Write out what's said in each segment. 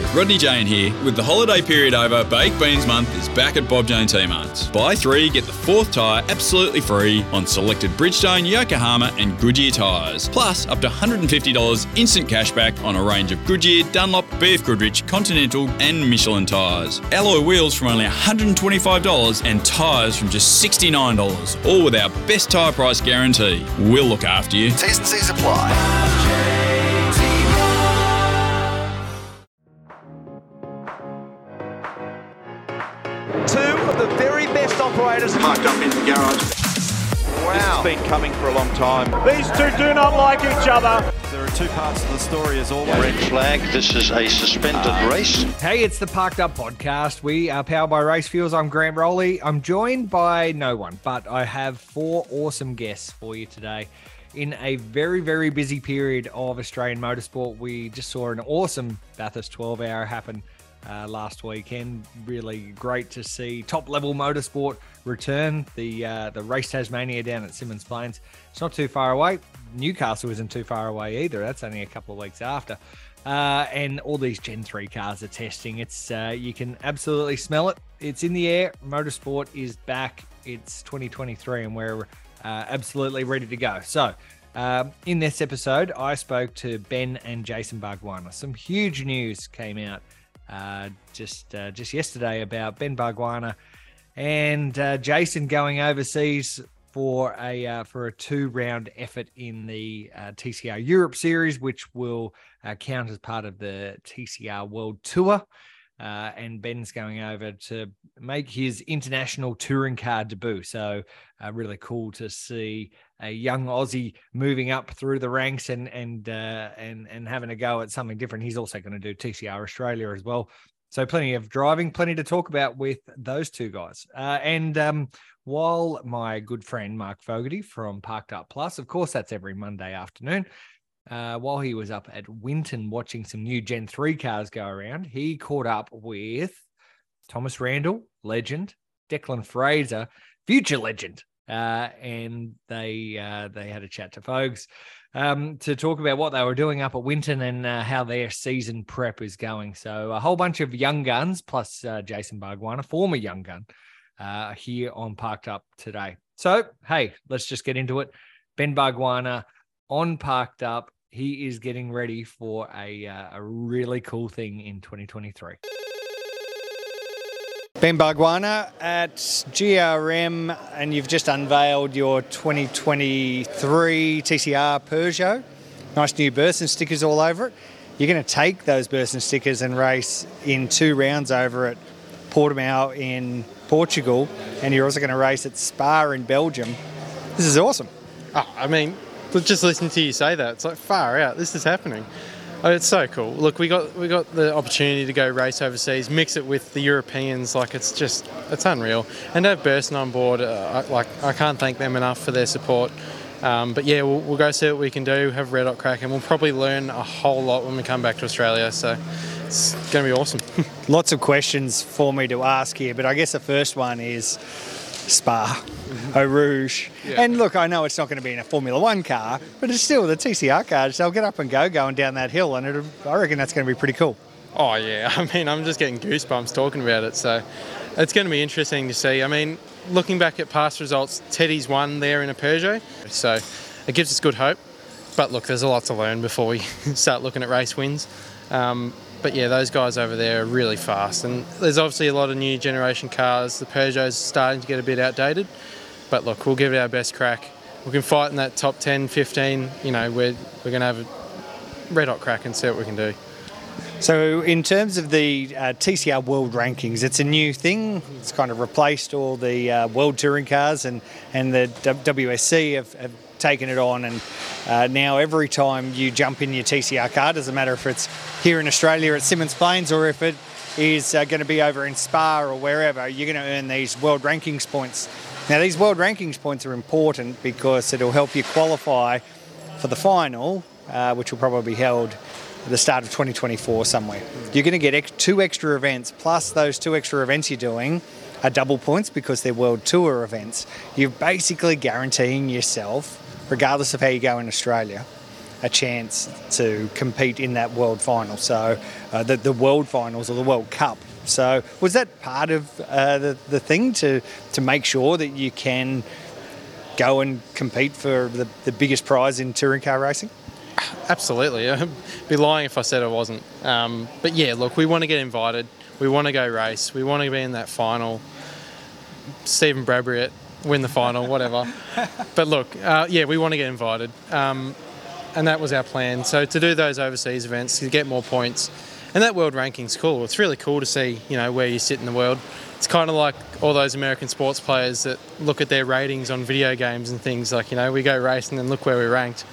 G'day, Rodney Jane here. With the holiday period over, Baked Beans Month is back at Bob Jane T-Marts. Buy three, get the fourth tyre absolutely free on selected Bridgestone, Yokohama and Goodyear tyres. Plus, up to $150 instant cashback on a range of Goodyear, Dunlop, BF Goodrich, Continental and Michelin tyres. Alloy wheels from only $125 and tyres from just $69. All with our best tyre price guarantee. We'll look after you. T's and C's apply. This has been coming for a long time. These two do not like each other. There are two parts to the story as always. Red flag, this is a suspended ah. race. Hey, it's the Parked Up Podcast. We are powered by Race Fuels. I'm Grant Rowley. I'm joined by no one, but I have four awesome guests for you today. In a very, very busy period of Australian motorsport, we just saw an awesome Bathurst 12 hour happen uh, last weekend. Really great to see top level motorsport return. The uh, the race Tasmania down at Symmons Plains. It's not too far away. Newcastle isn't too far away either. That's only a couple of weeks after. Uh, and all these Gen 3 cars are testing. It's uh, you can absolutely smell it. It's in the air. Motorsport is back. It's 2023, and we're uh, absolutely ready to go. So, um, in this episode, I spoke to Ben and Jason Bargwanna. Some huge news came out just uh, just yesterday about Ben Bargwanna and uh, Jason going overseas for a uh, for a two round effort in the uh, TCR Europe Series, which will uh, count as part of the TCR World Tour. Uh, and Ben's going over to make his international touring car debut. So, uh, really cool to see a young Aussie moving up through the ranks and and uh, and and having a go at something different. He's also going to do TCR Australia as well. So, plenty of driving, plenty to talk about with those two guys. Uh, and um, while my good friend Mark Fogarty from Parked Up Plus, of course, that's every Monday afternoon. Uh, while he was up at Winton watching some new Gen 3 cars go around, he caught up with Thomas Randall, legend, Declan Fraser, future legend. Uh, and they uh, they had a chat to folks um, to talk about what they were doing up at Winton and uh, how their season prep is going. So a whole bunch of young guns plus uh, Jason Bargwanna, former young gun, here on Parked Up today. So hey, let's just get into it. Ben Bargwanna on Parked Up. He is getting ready for a, uh, a really cool thing in 2023. Ben Bargwanna at GRM, and you've just unveiled your 2023 TCR Peugeot. Nice new Burson stickers all over it. You're going to take those Burson stickers and race in two rounds over at Portimao in Portugal, and you're also going to race at Spa in Belgium. This is awesome. Oh, I mean, just listen to you say that. It's like far out. This is happening. Oh, it's so cool. Look, we got we got the opportunity to go race overseas, mix it with the Europeans. Like it's just it's unreal. And to have Burson on board, uh, like I can't thank them enough for their support. Um, but yeah, we'll, we'll, go see what we can do. Have red hot crack, and we'll probably learn a whole lot when we come back to Australia. So it's going to be awesome. Lots of questions for me to ask here, but I guess the first one is Spa, Eau Rouge. Yeah. And look, I know it's not going to be in a Formula One car, but it's still the TCR cars. They'll get up and go going down that hill, and I reckon that's going to be pretty cool. Oh yeah, I mean, I'm just getting goosebumps talking about it. So it's going to be interesting to see. I mean, looking back at past results, Teddy's won there in a Peugeot, so it gives us good hope. But look, there's a lot to learn before we start looking at race wins. Um, but yeah, those guys over there are really fast, and there's obviously a lot of new generation cars. The Peugeot's starting to get a bit outdated, but look, we'll give it our best crack. We can fight in that top 10, 15. You know, we're we're going to have a red hot crack and see what we can do. So, in terms of the uh, TCR World Rankings, it's a new thing. It's kind of replaced all the uh, World Touring cars, and and the WSC have, have taken it on. And uh, now, every time you jump in your TCR car, doesn't matter if it's here in Australia at Symmons Plains or if it is uh, going to be over in Spa or wherever, you're going to earn these World Rankings points. Now, these World Rankings points are important because it'll help you qualify for the final, uh, which will probably be held at the start of 2024 somewhere. You're going to get ex- two extra events, plus those two extra events you're doing are double points because they're World Tour events. You're basically guaranteeing yourself, regardless of how you go in Australia, a chance to compete in that world final. So uh, the, the world finals or the World Cup. So was that part of uh, the, the thing to, to make sure that you can go and compete for the, the biggest prize in touring car racing? Absolutely. I'd be lying if I said I wasn't. Um, but yeah, look, we want to get invited. We want to go race. We want to be in that final. Stephen Bradbury win the final, whatever. but look, uh, yeah, we want to get invited. Um, and that was our plan. So to do those overseas events, to get more points, and that world ranking's cool. It's really cool to see, you know, where you sit in the world. It's kind of like all those American sports players that look at their ratings on video games and things like, you know, we go racing and look where we're ranked.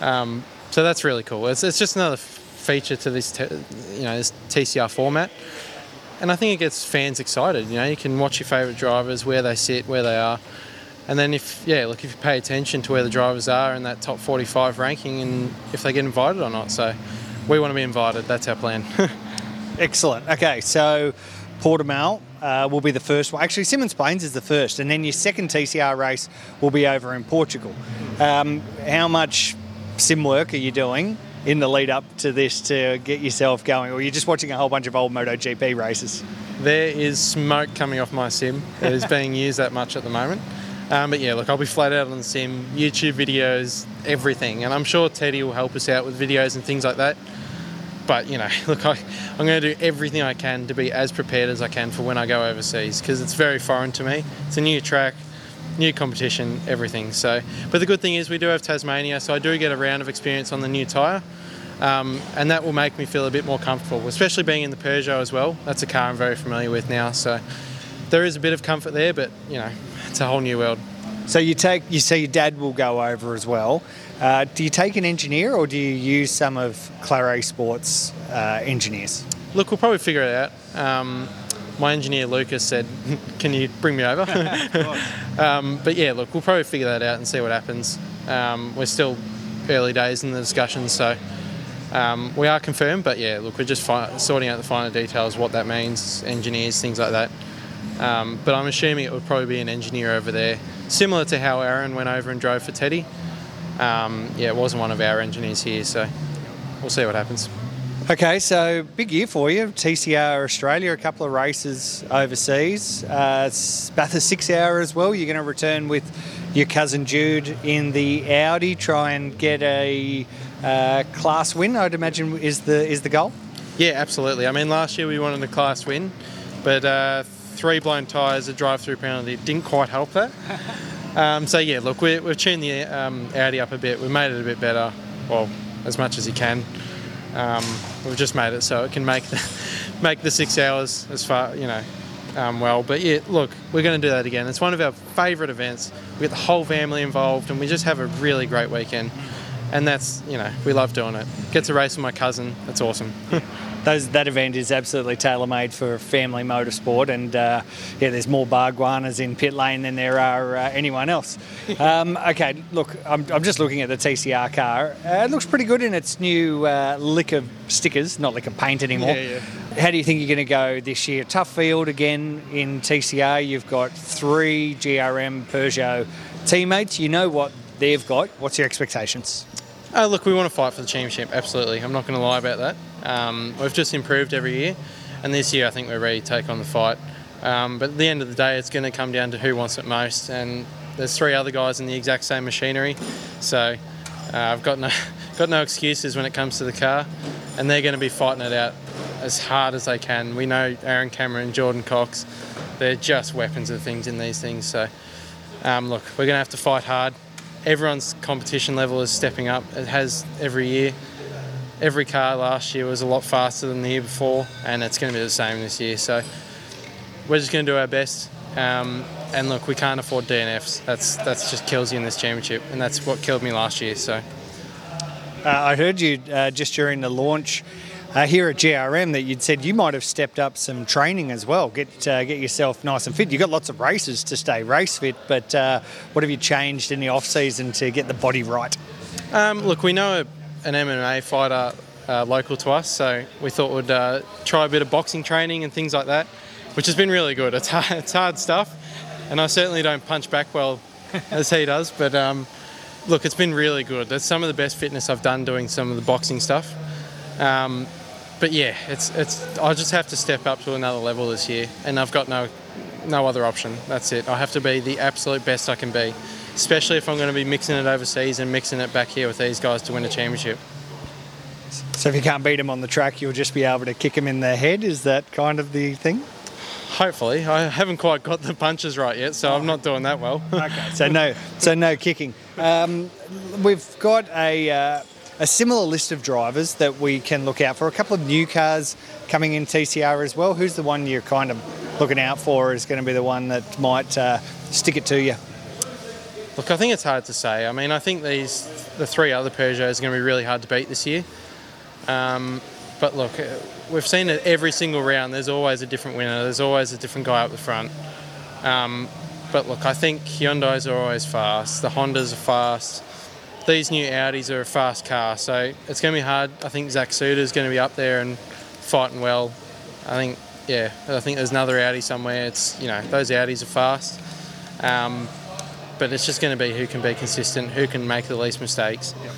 Um, so that's really cool. It's, it's just another feature to this, you know, this TCR format, and I think it gets fans excited. You know, you can watch your favourite drivers, where they sit, where they are, and then if yeah, look if you pay attention to where the drivers are in that top 45 ranking, and if they get invited or not. So we want to be invited. That's our plan. Excellent. Okay, so Portimao uh, will be the first one. Actually, Symmons Plains is the first, and then your second TCR race will be over in Portugal. Um, how much sim work are you doing in the lead up to this to get yourself going, or you're just watching a whole bunch of old MotoGP races? There is smoke coming off my sim. It is being used that much at the moment. Um, but yeah, look, I'll be flat out on the sim, YouTube videos, everything, and I'm sure Teddy will help us out with videos and things like that. But you know, look, I, I'm going to do everything I can to be as prepared as I can for when I go overseas because it's very foreign to me. It's a new track, new competition, everything. So, but the good thing is we do have Tasmania, so I do get a round of experience on the new tyre. Um, and that will make me feel a bit more comfortable, especially being in the Peugeot as well. That's a car I'm very familiar with now, so there is a bit of comfort there, but you know, it's a whole new world. So you take, you say your dad will go over as well. Uh, do you take an engineer, or do you use some of Clairet Sports uh, engineers? Look, we'll probably figure it out. Um, my engineer Lucas said, "Can you bring me over?" um, but yeah, look, we'll probably figure that out and see what happens. Um, we're still early days in the discussion, so um, we are confirmed. But yeah, look, we're just fi- sorting out the finer details, what that means, engineers, things like that. Um, but I'm assuming it would probably be an engineer over there, similar to how Aaron went over and drove for Teddy. Um, yeah, it wasn't one of our engineers here, so we'll see what happens. Okay, so big year for you. TCR Australia, a couple of races overseas. Uh, Bathurst six hour as well. You're going to return with your cousin Jude in the Audi, try and get a uh, class win. I'd imagine is the is the goal. Yeah, absolutely. I mean, last year we wanted a class win, but uh, three blown tyres, a drive-through penalty didn't quite help that. Um, so yeah, look, we, we've tuned the um, Audi up a bit. We've made it a bit better, well, as much as you can. Um, we've just made it so it can make the, make the six hours as far, you know, um, well. But yeah, look, we're going to do that again. It's one of our favourite events. We get the whole family involved, and we just have a really great weekend. And that's, you know, we love doing it. Get to race with my cousin. That's awesome. Those, that event is absolutely tailor made for family motorsport, and uh, yeah, there's more Bargwannas in pit lane than there are uh, anyone else. Um, okay, look, I'm, I'm, just looking at the TCR car. Uh, it looks pretty good in its new uh, liquor stickers, not liquor paint anymore. Yeah, yeah. How do you think you're going to go this year? Tough field again in TCR. You've got three GRM Peugeot teammates. You know what they've got. What's your expectations? Uh, look, we want to fight for the championship, absolutely. I'm not going to lie about that. Um, we've just improved every year, and this year I think we're ready to take on the fight. Um, but at the end of the day, it's going to come down to who wants it most, and there's three other guys in the exact same machinery, so uh, I've got no got no excuses when it comes to the car, and they're going to be fighting it out as hard as they can. We know Aaron Cameron, Jordan Cox, they're just weapons of things in these things. So um, look, we're going to have to fight hard. Everyone's competition level is stepping up. It has every year every car last year was a lot faster than the year before, and it's going to be the same this year. So we're just going to do our best. Um, and look, we can't afford DNFs. That's that's just kills you in this championship, and that's what killed me last year. So uh, I heard you uh, just during the launch. Uh, here at GRM, that you'd said you might have stepped up some training as well, get uh, get yourself nice and fit. You've got lots of races to stay race fit, but uh, what have you changed in the off season to get the body right? Um, look, we know an MMA fighter uh, local to us, so we thought we'd uh, try a bit of boxing training and things like that, which has been really good. It's hard, it's hard stuff, and I certainly don't punch back well as he does, but um, look, it's been really good. That's some of the best fitness I've done doing some of the boxing stuff. Um, but yeah, it's it's. I just have to step up to another level this year, and I've got no no other option. That's it. I have to be the absolute best I can be, especially if I'm going to be mixing it overseas and mixing it back here with these guys to win a championship. So if you can't beat them on the track, you'll just be able to kick them in the head. Is that kind of the thing? Hopefully, I haven't quite got the punches right yet, so I'm not doing that well. okay, so no, so no kicking. Um, we've got a. Uh, a similar list of drivers that we can look out for. A couple of new cars coming in TCR as well. Who's the one you're kind of looking out for is going to be the one that might uh, stick it to you? Look, I think it's hard to say. I mean, I think these the three other Peugeots are going to be really hard to beat this year. Um, but look, uh, we've seen it every single round. There's always a different winner. There's always a different guy up the front. Um, but look, I think Hyundai's are always fast. The Hondas are fast these new Audis are a fast car, so it's going to be hard. I think Zac Soutar is going to be up there and fighting well. I think, yeah, I think there's another Audi somewhere. It's you know those Audis are fast, um, but it's just going to be who can be consistent, who can make the least mistakes, yep.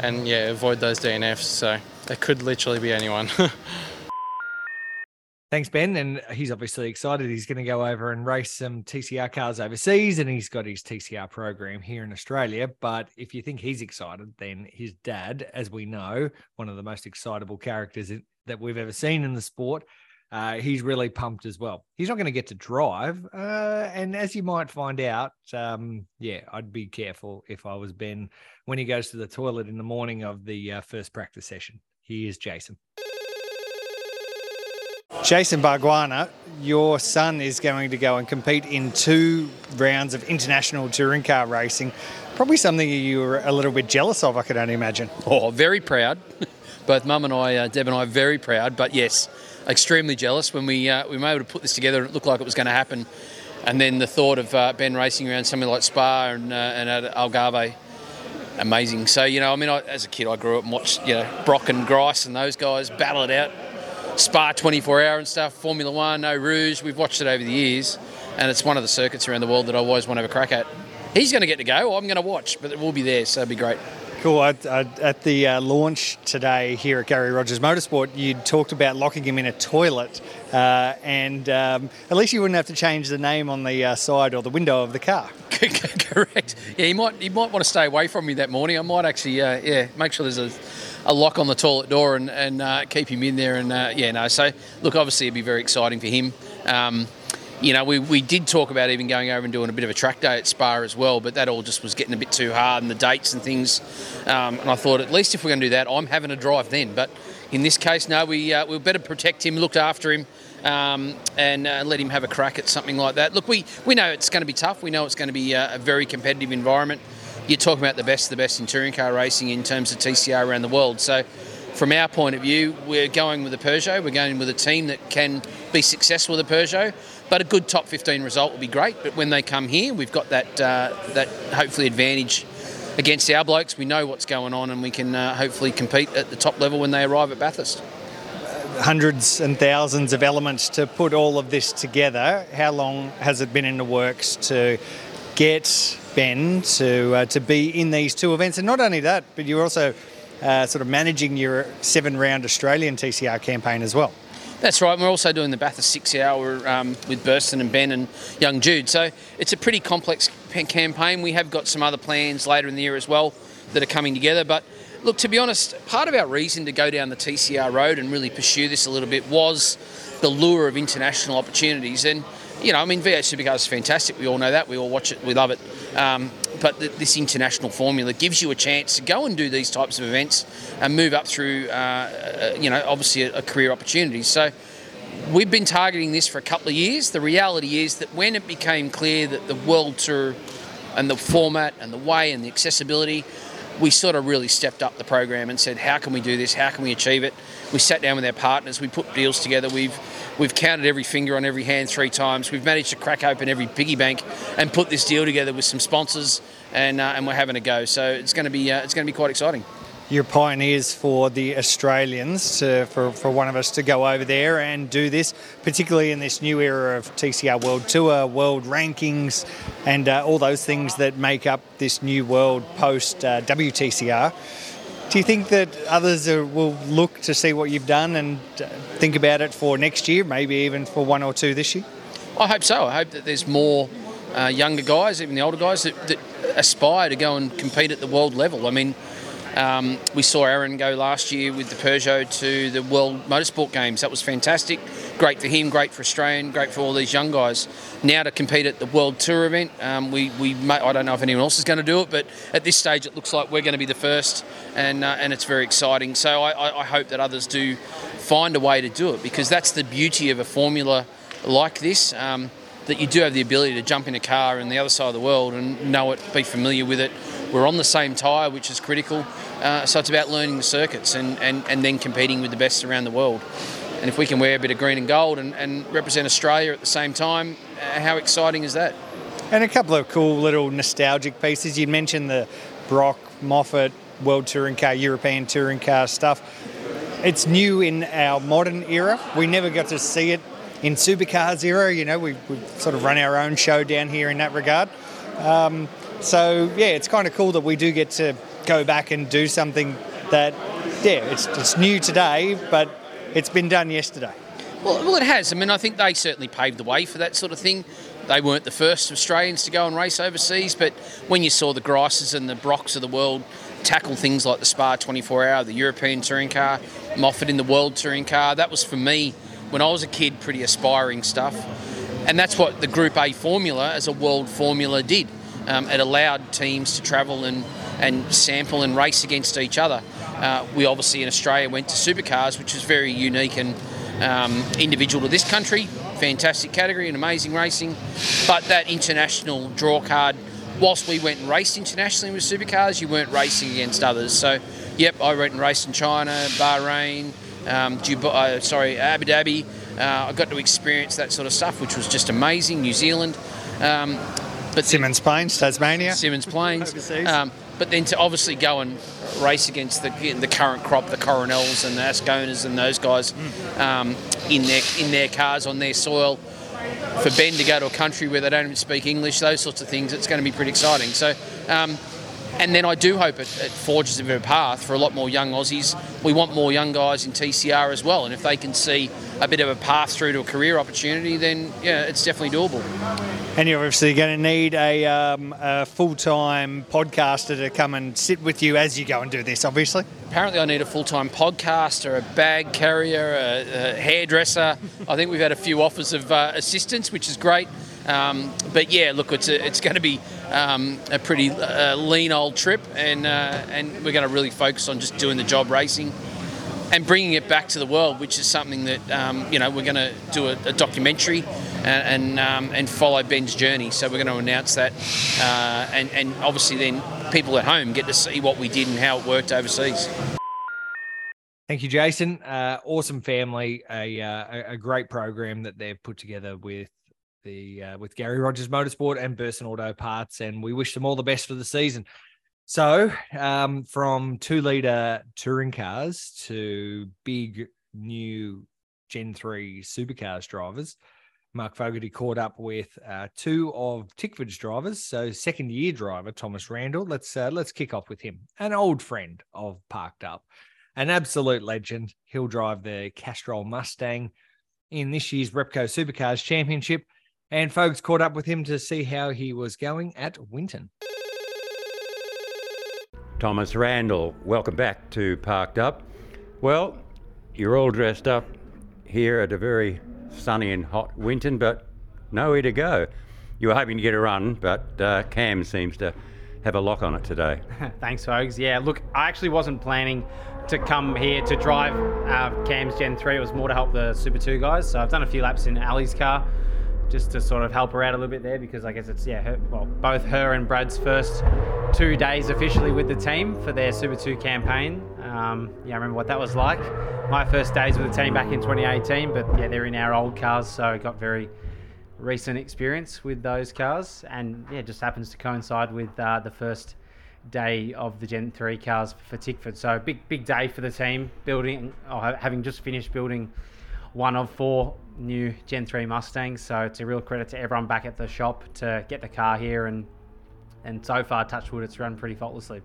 and yeah, avoid those DNFs. So it could literally be anyone. Thanks, Ben. And he's obviously excited. He's going to go over and race some TCR cars overseas, and he's got his TCR program here in Australia. But if you think he's excited, then his dad, as we know, one of the most excitable characters that we've ever seen in the sport, uh, he's really pumped as well. He's not going to get to drive. Uh, and as you might find out, um, yeah, I'd be careful if I was Ben when he goes to the toilet in the morning of the uh, first practice session. He is Jason. Jason Bargwanna, your son is going to go and compete in two rounds of international touring car racing. Probably something you were a little bit jealous of, I could only imagine. Oh, very proud. Both Mum and I, uh, Deb and I, very proud. But yes, extremely jealous when we uh, we were able to put this together. It looked like it was going to happen, and then the thought of uh, Ben racing around something like Spa and, uh, and at Algarve amazing. So you know, I mean, I, as a kid, I grew up and watched you know Brock and Grice and those guys battle it out Spa 24 hour and stuff, Formula One, Eau Rouge. We've watched it over the years, and it's one of the circuits around the world that I always want to have a crack at. He's going to get to go. I'm going to watch, but it will be there, so it'll be great. Cool. I, I, at the uh, launch today here at Gary Rogers Motorsport, you talked about locking him in a toilet, uh, and um, at least you wouldn't have to change the name on the uh, side or the window of the car. Correct. Yeah, he might he might want to stay away from me that morning. I might actually, uh, yeah, make sure there's a a lock on the toilet door and, and uh, keep him in there. And uh, yeah, no. So look, obviously it'd be very exciting for him. Um, you know, we, we did talk about even going over and doing a bit of a track day at Spa as well, but that all just was getting a bit too hard and the dates and things. Um, and I thought, at least if we're going to do that, I'm having a drive then. But in this case, no, we uh, we better protect him, looked after him, um, and uh, let him have a crack at something like that. Look, we, we know it's going to be tough. We know it's going to be a, a very competitive environment you're talking about the best of the best in touring car racing in terms of TCR around the world. So, from our point of view, we're going with a Peugeot. We're going with a team that can be successful with a Peugeot. But a good top 15 result would be great. But when they come here, we've got that uh, that hopefully advantage against our blokes. We know what's going on, and we can uh, hopefully compete at the top level when they arrive at Bathurst. Hundreds and thousands of elements to put all of this together. How long has it been in the works to get Ben to uh, to be in these two events, and not only that, but you're also uh, sort of managing your seven-round Australian TCR campaign as well. That's right. We're also doing the Bathurst six-hour um, with Burson and Ben and young Jude. So it's a pretty complex campaign. We have got some other plans later in the year as well that are coming together. But look, to be honest, part of our reason to go down the TCR road and really pursue this a little bit was the lure of international opportunities. And you know, I mean, V8 Supercars is fantastic. We all know that. We all watch it. We love it. Um, but th- this international formula gives you a chance to go and do these types of events and move up through, uh, uh, you know, obviously a, a career opportunity. So we've been targeting this for a couple of years. The reality is that when it became clear that the World Tour and the format and the way and the accessibility, we sort of really stepped up the program and said, how can we do this? How can we achieve it? We sat down with our partners. We put deals together. We've We've counted every finger on every hand three times. We've managed to crack open every piggy bank and put this deal together with some sponsors, and uh, and we're having a go. So it's going to be uh, it's going to be quite exciting. you're pioneers for the Australians to, for, for one of us to go over there and do this, particularly in this new era of TCR World Tour, world rankings, and uh, all those things that make up this new world post uh, WTCR. Do you think that others are, will look to see what you've done and uh, think about it for next year, maybe even for one or two this year? I hope so. I hope that there's more uh, younger guys, even the older guys, that, that, aspire to go and compete at the world level. I mean, um, we saw Aaron go last year with the Peugeot to the World Motorsport Games. That was fantastic. Great for him, great for Australian, great for all these young guys. Now to compete at the World Tour event, um, we, we may, I don't know if anyone else is going to do it, but at this stage it looks like we're going to be the first, and uh, and it's very exciting. So I, I hope that others do find a way to do it because that's the beauty of a formula like this. Um, that you do have the ability to jump in a car in the other side of the world and know it, be familiar with it. We're on the same tyre, which is critical. Uh, so it's about learning the circuits and, and, and then competing with the best around the world. And if we can wear a bit of green and gold and, and represent Australia at the same time, uh, how exciting is that? And a couple of cool little nostalgic pieces. You mentioned the Brock, Moffat, World Touring Car, European Touring Car stuff. It's new in our modern era. We never got to see it in supercars era. You know, we, we sort of run our own show down here in that regard. Um, so yeah, it's kind of cool that we do get to go back and do something that, yeah, it's, it's new today, but it's been done yesterday. Well, well, it has. I mean, I think they certainly paved the way for that sort of thing. They weren't the first Australians to go and race overseas, but when you saw the Grices and the Brocks of the world tackle things like the Spa 24 Hour, the European Touring Car, Moffat in the World Touring Car, that was for me when I was a kid, pretty aspiring stuff. And that's what the Group A formula as a world formula did. Um, it allowed teams to travel and, and sample and race against each other. Uh, we obviously in Australia went to supercars, which is very unique and um, individual to this country. Fantastic category and amazing racing. But that international draw card, whilst we went and raced internationally with supercars, you weren't racing against others. So, yep, I went and raced in China, Bahrain, um, Dubai, uh, sorry, Abu Dhabi. Uh, I got to experience that sort of stuff, which was just amazing. New Zealand. Um, but Symmons Plains, Tasmania. Symmons Plains. Um, but then to obviously go and race against the the current crop, the Coronels and the Azconas and those guys um, in their in their cars on their soil. For Ben to go to a country where they don't even speak English, those sorts of things, it's going to be pretty exciting. So um, and then I do hope it, it forges a bit of a path for a lot more young Aussies. We want more young guys in TCR as well, and if they can see a bit of a path through to a career opportunity, then yeah, it's definitely doable. And you're obviously going to need a, um, a full-time podcaster to come and sit with you as you go and do this. Obviously. Apparently, I need a full-time podcaster, a bag carrier, a, a hairdresser. I think we've had a few offers of uh, assistance, which is great. Um, but yeah, look, it's a, it's going to be um, a pretty uh, lean old trip, and uh, and we're going to really focus on just doing the job racing and bringing it back to the world, which is something that um, you know we're going to do a, a documentary and and, um, and, follow Ben's journey. So we're going to announce that, uh, and and obviously then people at home get to see what we did and how it worked overseas. Thank you, Jason. Uh, awesome family, a, uh, a great program that they've put together with the uh, with Gary Rogers Motorsport and Burson Auto Parts, and we wish them all the best for the season. So, um, from two liter touring cars to big new Gen 3 supercars drivers, Mark Fogarty caught up with uh, two of Tickford's drivers. So, second year driver Thomas Randall. Let's uh, let's kick off with him, an old friend of Parked Up, an absolute legend. He'll drive the Castrol Mustang in this year's Repco Supercars Championship and folks caught up with him to see how he was going at Winton. Thomas Randall, welcome back to Parked Up. Well, you're all dressed up here at a very sunny and hot Winton, but nowhere to go. You were hoping to get a run, but uh, Cam seems to have a lock on it today. Thanks, folks. Yeah, look, I actually wasn't planning to come here to drive uh, Cam's Gen 3. It was more to help the Super 2 guys. So I've done a few laps in Ali's car just to sort of help her out a little bit there because I guess it's yeah, her, well, both her and Brad's first two days officially with the team for their Super 2 campaign. Um, yeah, I remember what that was like. My first days with the team back in 2018, but yeah, they're in our old cars, so I got very recent experience with those cars, and yeah, just happens to coincide with uh, the first day of the Gen 3 cars for Tickford. So big, big day for the team, building, or having just finished building one of four new Gen 3 Mustangs. So it's a real credit to everyone back at the shop to get the car here. And, and so far, Touchwood, it's run pretty faultlessly.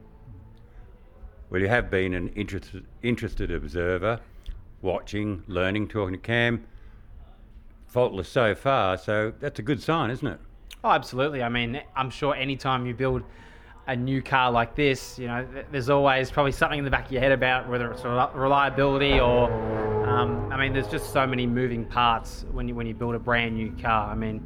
Well, you have been an interested, interested observer, watching, learning, talking to Cam. Faultless so far, so that's a good sign, isn't it? Oh, absolutely. I mean, I'm sure anytime you build a new car like this, you know, there's always probably something in the back of your head about whether it's reliability or, um, I mean, there's just so many moving parts when you when you build a brand new car. I mean,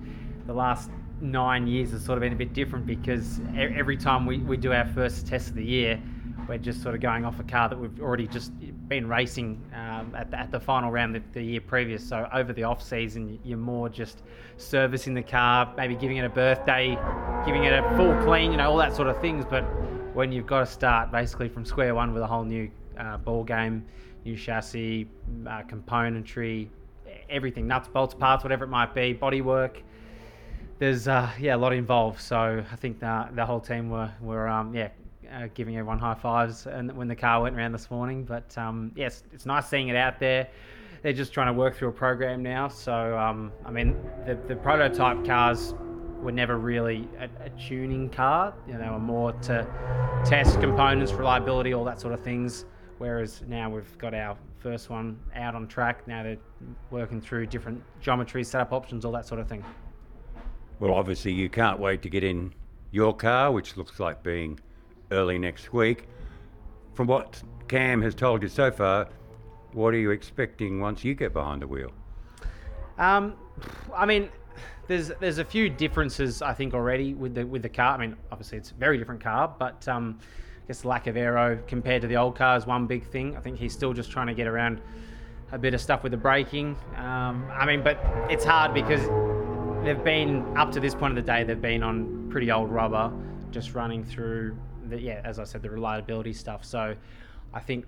the last nine years has sort of been a bit different because every time we, we do our first test of the year, we're just sort of going off a car that we've already just been racing um, at, the, at the final round the, the, year previous. So over the off season, you're more just servicing the car, maybe giving it a birthday, giving it a full clean, you know, all that sort of things. But when you've got to start basically from square one with a whole new uh, ball game, new chassis, uh, componentry, everything, nuts, bolts, parts, whatever it might be, bodywork. There's uh, yeah a lot involved, so I think the the whole team were were um, yeah uh, giving everyone high fives and when the car went around this morning. But um, yes, it's nice seeing it out there. They're just trying to work through a program now. So um, I mean, the, the prototype cars were never really a, a, tuning car. You know, they were more to test components, reliability, all that sort of things. Whereas now we've got our first one out on track. Now they're working through different geometries, setup options, all that sort of thing. Well, obviously, you can't wait to get in your car, which looks like being early next week. From what Cam has told you so far, what are you expecting once you get behind the wheel? Um, I mean, there's there's a few differences I think already with the with the car. I mean, obviously it's a very different car, but um, guess lack of aero compared to the old car is one big thing. I think he's still just trying to get around a bit of stuff with the braking. Um, I mean, but it's hard because they've been up to this point of the day. They've been on pretty old rubber, just running through the, yeah, as I said, the reliability stuff. So I think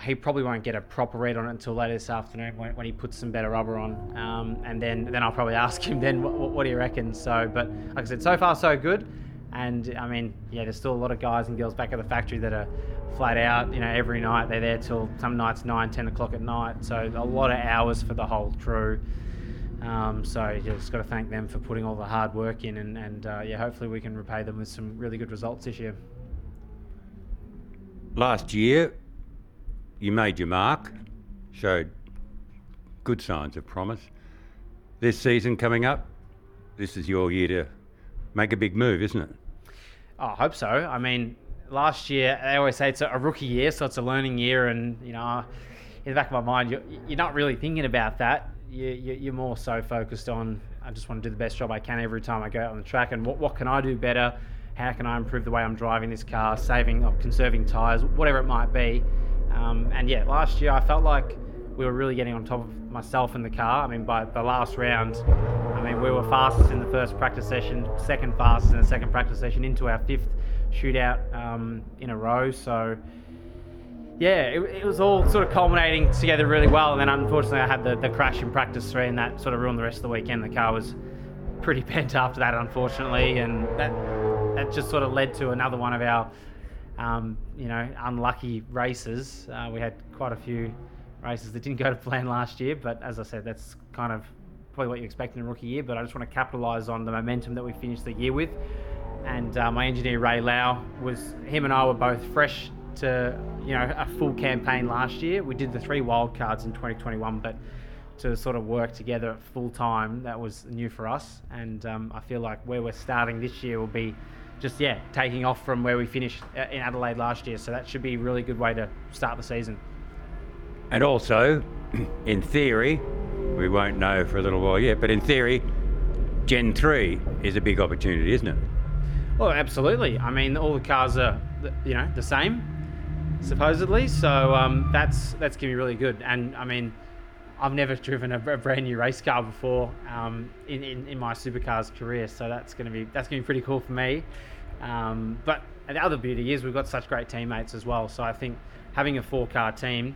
he probably won't get a proper read on it until later this afternoon when, when he puts some better rubber on. Um, and then, then I'll probably ask him then, what, what, do you reckon? So, but like I said, so far so good. And I mean, yeah, there's still a lot of guys and girls back at the factory that are flat out. You know, every night they're there till some nights 9, 10 o'clock at night. So a lot of hours for the whole crew. Um, so you just got to thank them for putting all the hard work in, and, and uh, yeah, hopefully we can repay them with some really good results this year last year, you made your mark, showed good signs of promise. This season coming up, this is your year to make a big move, isn't it? I hope so. I mean, last year, they always say it's a rookie year, so it's a learning year, and, you know, in the back of my mind, you're, you're not really thinking about that. You, are more so focused on, I just want to do the best job I can every time I go out on the track, and what, what can I do better? how can I improve the way I'm driving this car, saving or conserving tyres, whatever it might be. Um, and yeah, last year I felt like we were really getting on top of myself in the car. I mean, by the last round, I mean, we were fastest in the first practice session, second fastest in the second practice session, into our fifth shootout um, in a row. So, yeah, it, it, was all sort of culminating together really well. And then unfortunately, I had the, the crash in practice three, and that sort of ruined the rest of the weekend. The car was pretty bent after that, unfortunately, and that that just sort of led to another one of our, um, you know, unlucky races. Uh, we had quite a few races that didn't go to plan last year, but as I said, that's kind of probably what you expect in a rookie year. But I just want to capitalise on the momentum that we finished the year with. And uh, my engineer Ray Lau was him and I were both fresh to you know a full campaign last year. We did the three wildcards in 2021, but to sort of work together full time that was new for us. And um, I feel like where we're starting this year will be just yeah, taking off from where we finished uh, in Adelaide last year. So that should be a really good way to start the season. And also, in theory, we won't know for a little while yet, but in theory, Gen 3 is a big opportunity, isn't it? Well, absolutely. I mean, all the cars are, you know, the same, supposedly. So um, that's that's gonna be really good. And I mean, I've never driven a, a brand new race car before um, in, in, in my supercars career, so that's gonna be that's gonna be pretty cool for me. Um, but the other beauty is we've got such great teammates as well. So I think having a four car team,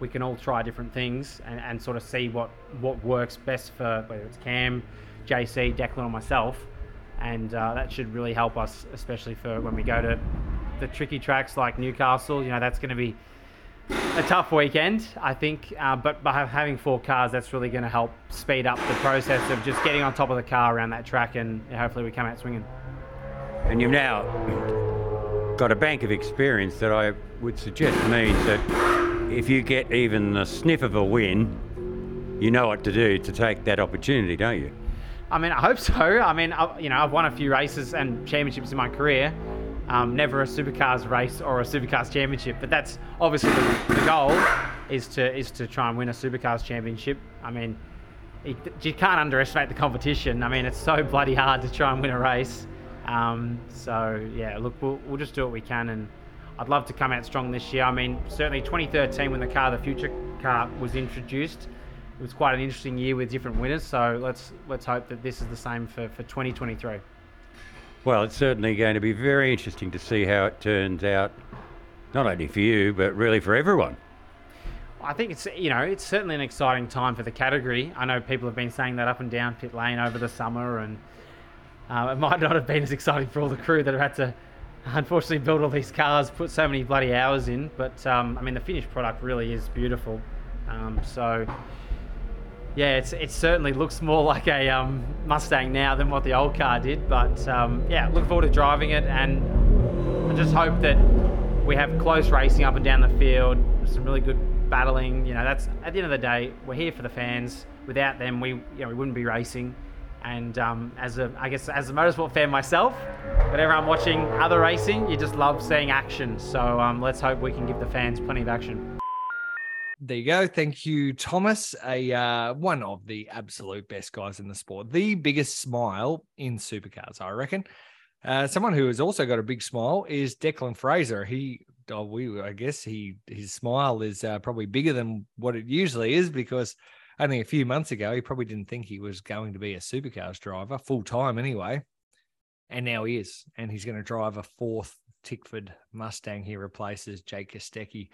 we can all try different things and, and sort of see what, what works best for whether it's Cam, JC, Declan, or myself. And uh, that should really help us, especially for when we go to the tricky tracks like Newcastle, you know, that's going to be a tough weekend, I think. Uh, but by having four cars, that's really going to help speed up the process of just getting on top of the car around that track, and hopefully we come out swinging. And you've now got a bank of experience that I would suggest means that if you get even the sniff of a win, you know what to do to take that opportunity, don't you? I mean, I hope so. I mean, I, you know, I've won a few races and championships in my career. Um, never a supercars race or a supercars championship, but that's obviously the, the, goal is to is to try and win a supercars championship. I mean, you can't underestimate the competition. I mean, it's so bloody hard to try and win a race. Um, so yeah, look, we'll, we'll just do what we can, and I'd love to come out strong this year. I mean, certainly 2013 when the car, the future car, was introduced, it was quite an interesting year with different winners. So let's let's hope that this is the same for, for 2023. Well, it's certainly going to be very interesting to see how it turns out, not only for you, but really for everyone. I think it's you know it's certainly an exciting time for the category. I know people have been saying that up and down pit lane over the summer, and uh, it might not have been as exciting for all the crew that have had to unfortunately built all these cars, put so many bloody hours in. But um, I mean, the finished product really is beautiful. Um, so yeah, it's it certainly looks more like a um, Mustang now than what the old car did. But um, yeah, look forward to driving it, and I just hope that we have close racing up and down the field, some really good battling. You know, that's at the end of the day, we're here for the fans. Without them, we you know we wouldn't be racing. And um, as a, I guess, as a motorsport fan myself, but everyone watching other racing, you just love seeing action. So um, let's hope we can give the fans plenty of action. There you go. Thank you, Thomas. A uh, one of the absolute best guys in the sport, the biggest smile in supercars, I reckon. Uh, someone who has also got a big smile is Declan Fraser. He, oh, we, I guess he, his smile is uh, probably bigger than what it usually is because only a few months ago, he probably didn't think he was going to be a supercars driver full time anyway. And now he is. And he's going to drive a fourth Tickford Mustang. He replaces Jake Kostecki.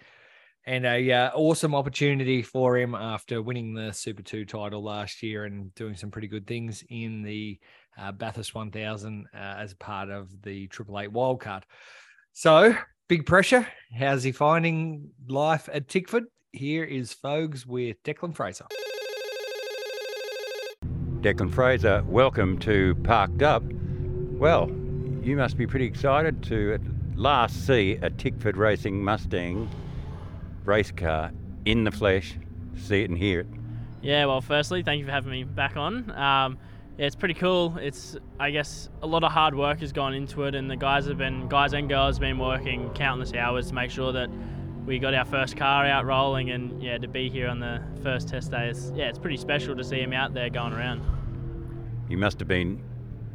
And a uh, awesome opportunity for him after winning the Super 2 title last year and doing some pretty good things in the uh, Bathurst 1000 uh, as part of the Triple Eight wildcard. So, big pressure. How's he finding life at Tickford? Here is Fogs with Declan Fraser. Declan Fraser, welcome to Parked Up. Well, you must be pretty excited to at last see a Tickford Racing Mustang race car in the flesh, see it and hear it. Yeah, well, firstly, thank you for having me back on. Um, yeah, it's pretty cool. It's, I guess, a lot of hard work has gone into it, and the guys have been, guys and girls have been working countless hours to make sure that we got our first car out rolling, and yeah, to be here on the first test day is, yeah, it's pretty special to see him out there going around you must have been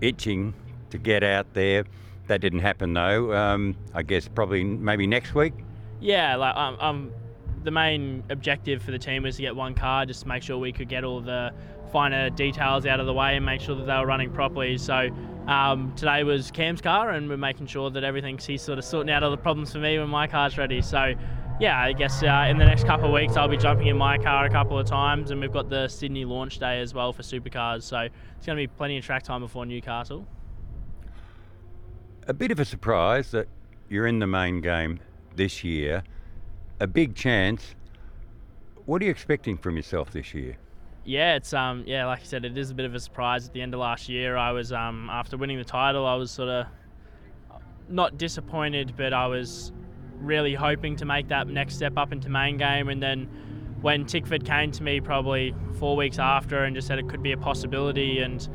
itching to get out there. That didn't happen though. Um, I guess probably maybe next week. Yeah, like um, um, the main objective for the team was to get one car, just to make sure we could get all the finer details out of the way and make sure that they were running properly. So um, today was Cam's car, and we're making sure that everything's he's sort of sorting out all the problems for me when my car's ready. So yeah, I guess uh, in the next couple of weeks I'll be jumping in my car a couple of times, and we've got the Sydney launch day as well for supercars. So it's going to be plenty of track time before Newcastle. A bit of a surprise that you're in the main game this year. A big chance. What are you expecting from yourself this year? Yeah, it's um yeah, like I said, it is a bit of a surprise. At the end of last year, I was um after winning the title, I was sort of not disappointed, but I was really hoping to make that next step up into main game. And then when Tickford came to me probably four weeks after and just said it could be a possibility, and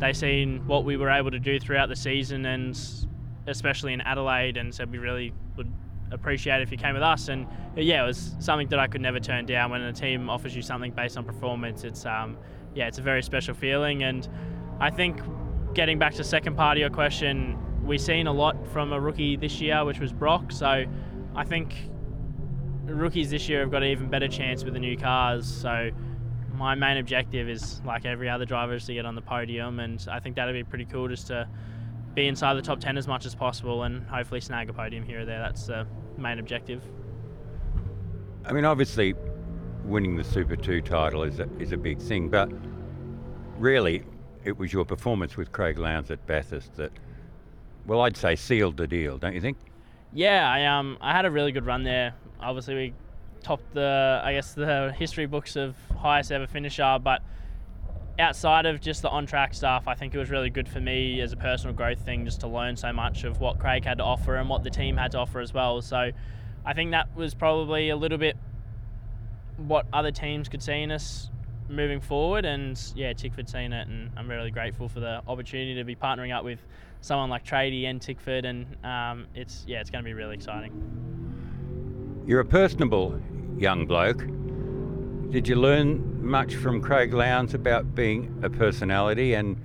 they seen what we were able to do throughout the season, and especially in Adelaide, and said we really appreciate if you came with us. And yeah, it was something that I could never turn down when a team offers you something based on performance. It's um, yeah, it's a very special feeling, and I think getting back to the second part of your question, we've seen a lot from a rookie this year, which was Broc. So I think rookies this year have got an even better chance with the new cars. So my main objective is, like every other driver, is to get on the podium, and I think that'd be pretty cool just to be inside the top 10 as much as possible and hopefully snag a podium here or there. That's the main objective. I mean, obviously, winning the Super 2 title is a, is a big thing, but really, it was your performance with Craig Lowndes at Bathurst that well, I'd say sealed the deal, don't you think? Yeah, I um I had a really good run there. Obviously, we topped the I guess the history books of highest ever finisher, but outside of just the on track stuff, I think it was really good for me as a personal growth thing just to learn so much of what Craig had to offer and what the team had to offer as well. So I think that was probably a little bit what other teams could see in us moving forward. And yeah, Tickford seen it, and I'm really grateful for the opportunity to be partnering up with someone like Trady and Tickford. And um, it's yeah, it's going to be really exciting. You're a personable young bloke. Did you learn much from Craig Lowndes about being a personality and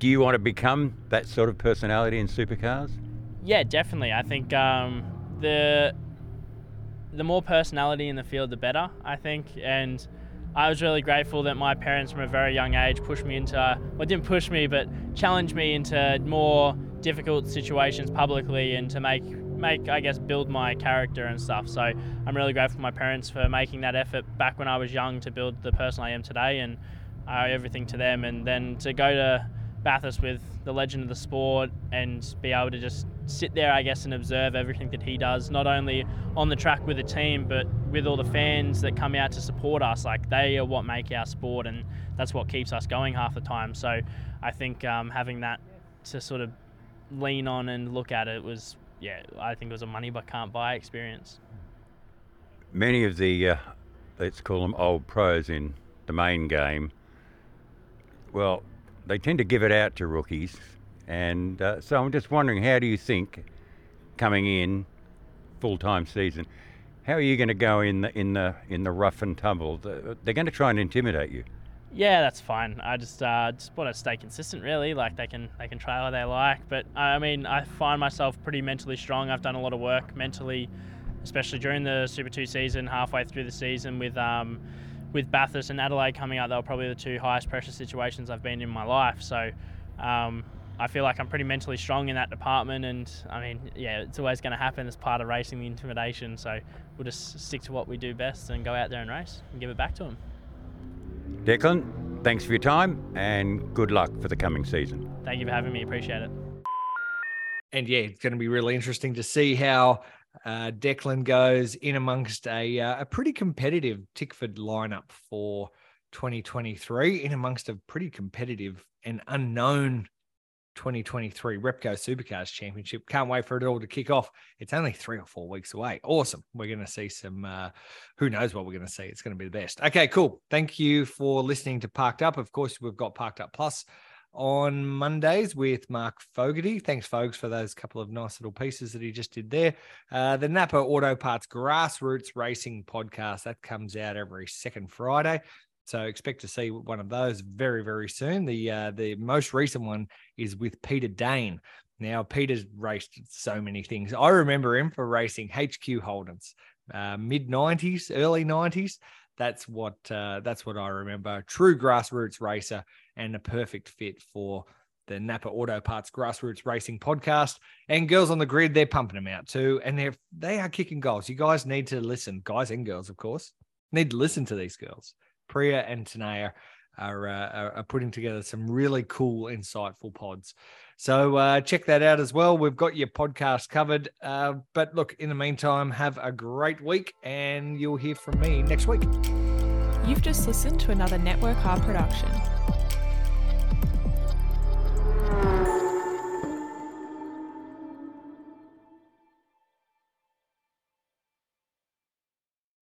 do you want to become that sort of personality in supercars? Yeah, definitely. I think um, the the more personality in the field, the better. I think, and I was really grateful that my parents, from a very young age, pushed me into well, didn't push me, but challenged me into more difficult situations publicly, and to make make I guess build my character and stuff. So I'm really grateful for my parents for making that effort back when I was young to build the person I am today, and I owe everything to them. And then to go to Bathurst with the legend of the sport and be able to just sit there, I guess, and observe everything that he does, not only on the track with the team, but with all the fans that come out to support us. Like, they are what make our sport, and that's what keeps us going half the time. So, I think um, having that to sort of lean on and look at it was, yeah, I think it was a money but can't buy experience. Many of the, uh, let's call them old pros in the main game, well, they tend to give it out to rookies. And uh, so I'm just wondering, how do you think coming in full time season, how are you going to go in the in the in the rough and tumble? They're going to try and intimidate you. Yeah, that's fine. I just uh, just want to stay consistent, really. Like they can they can try they like, but I mean, I find myself pretty mentally strong. I've done a lot of work mentally, especially during the Super Two season, halfway through the season with. Um, with Bathurst and Adelaide coming up. they were probably the two highest pressure situations I've been in my life. So um, I feel like I'm pretty mentally strong in that department. And I mean, yeah, it's always going to happen as part of racing the intimidation. So we'll just stick to what we do best and go out there and race and give it back to them. Declan, thanks for your time and good luck for the coming season. Thank you for having me. Appreciate it. And yeah, it's going to be really interesting to see how uh, Declan goes in amongst a uh, a pretty competitive Tickford lineup for 2023, in amongst a pretty competitive and unknown 2023 Repco Supercars Championship. Can't wait for it all to kick off. It's only three or four weeks away. Awesome. We're going to see some, uh, who knows what we're going to see. It's going to be the best. Okay, cool. Thank you for listening to Parked Up. Of course, we've got Parked Up Plus on Mondays with Mark Fogarty. Thanks, folks, for those couple of nice little pieces that he just did there. Uh, the Napa Auto Parts Grassroots Racing podcast that comes out every second Friday. So expect to see one of those very, very soon. The uh, the most recent one is with Peter Dane. Now, Peter's raced so many things. I remember him for racing HQ Holdens, uh, mid '90s, early '90s. That's what uh, that's what I remember. True grassroots racer and a perfect fit for the Napa Auto Parts Grassroots Racing podcast. And girls on the grid, they're pumping them out too, and they're they are kicking goals. You guys need to listen, guys and girls, of course, need to listen to these girls. Priya and Tanaya are, uh, are putting together some really cool, insightful pods. So uh, check that out as well. We've got your podcast covered. Uh, but look, in the meantime, have a great week, and you'll hear from me next week. You've just listened to another Network R production.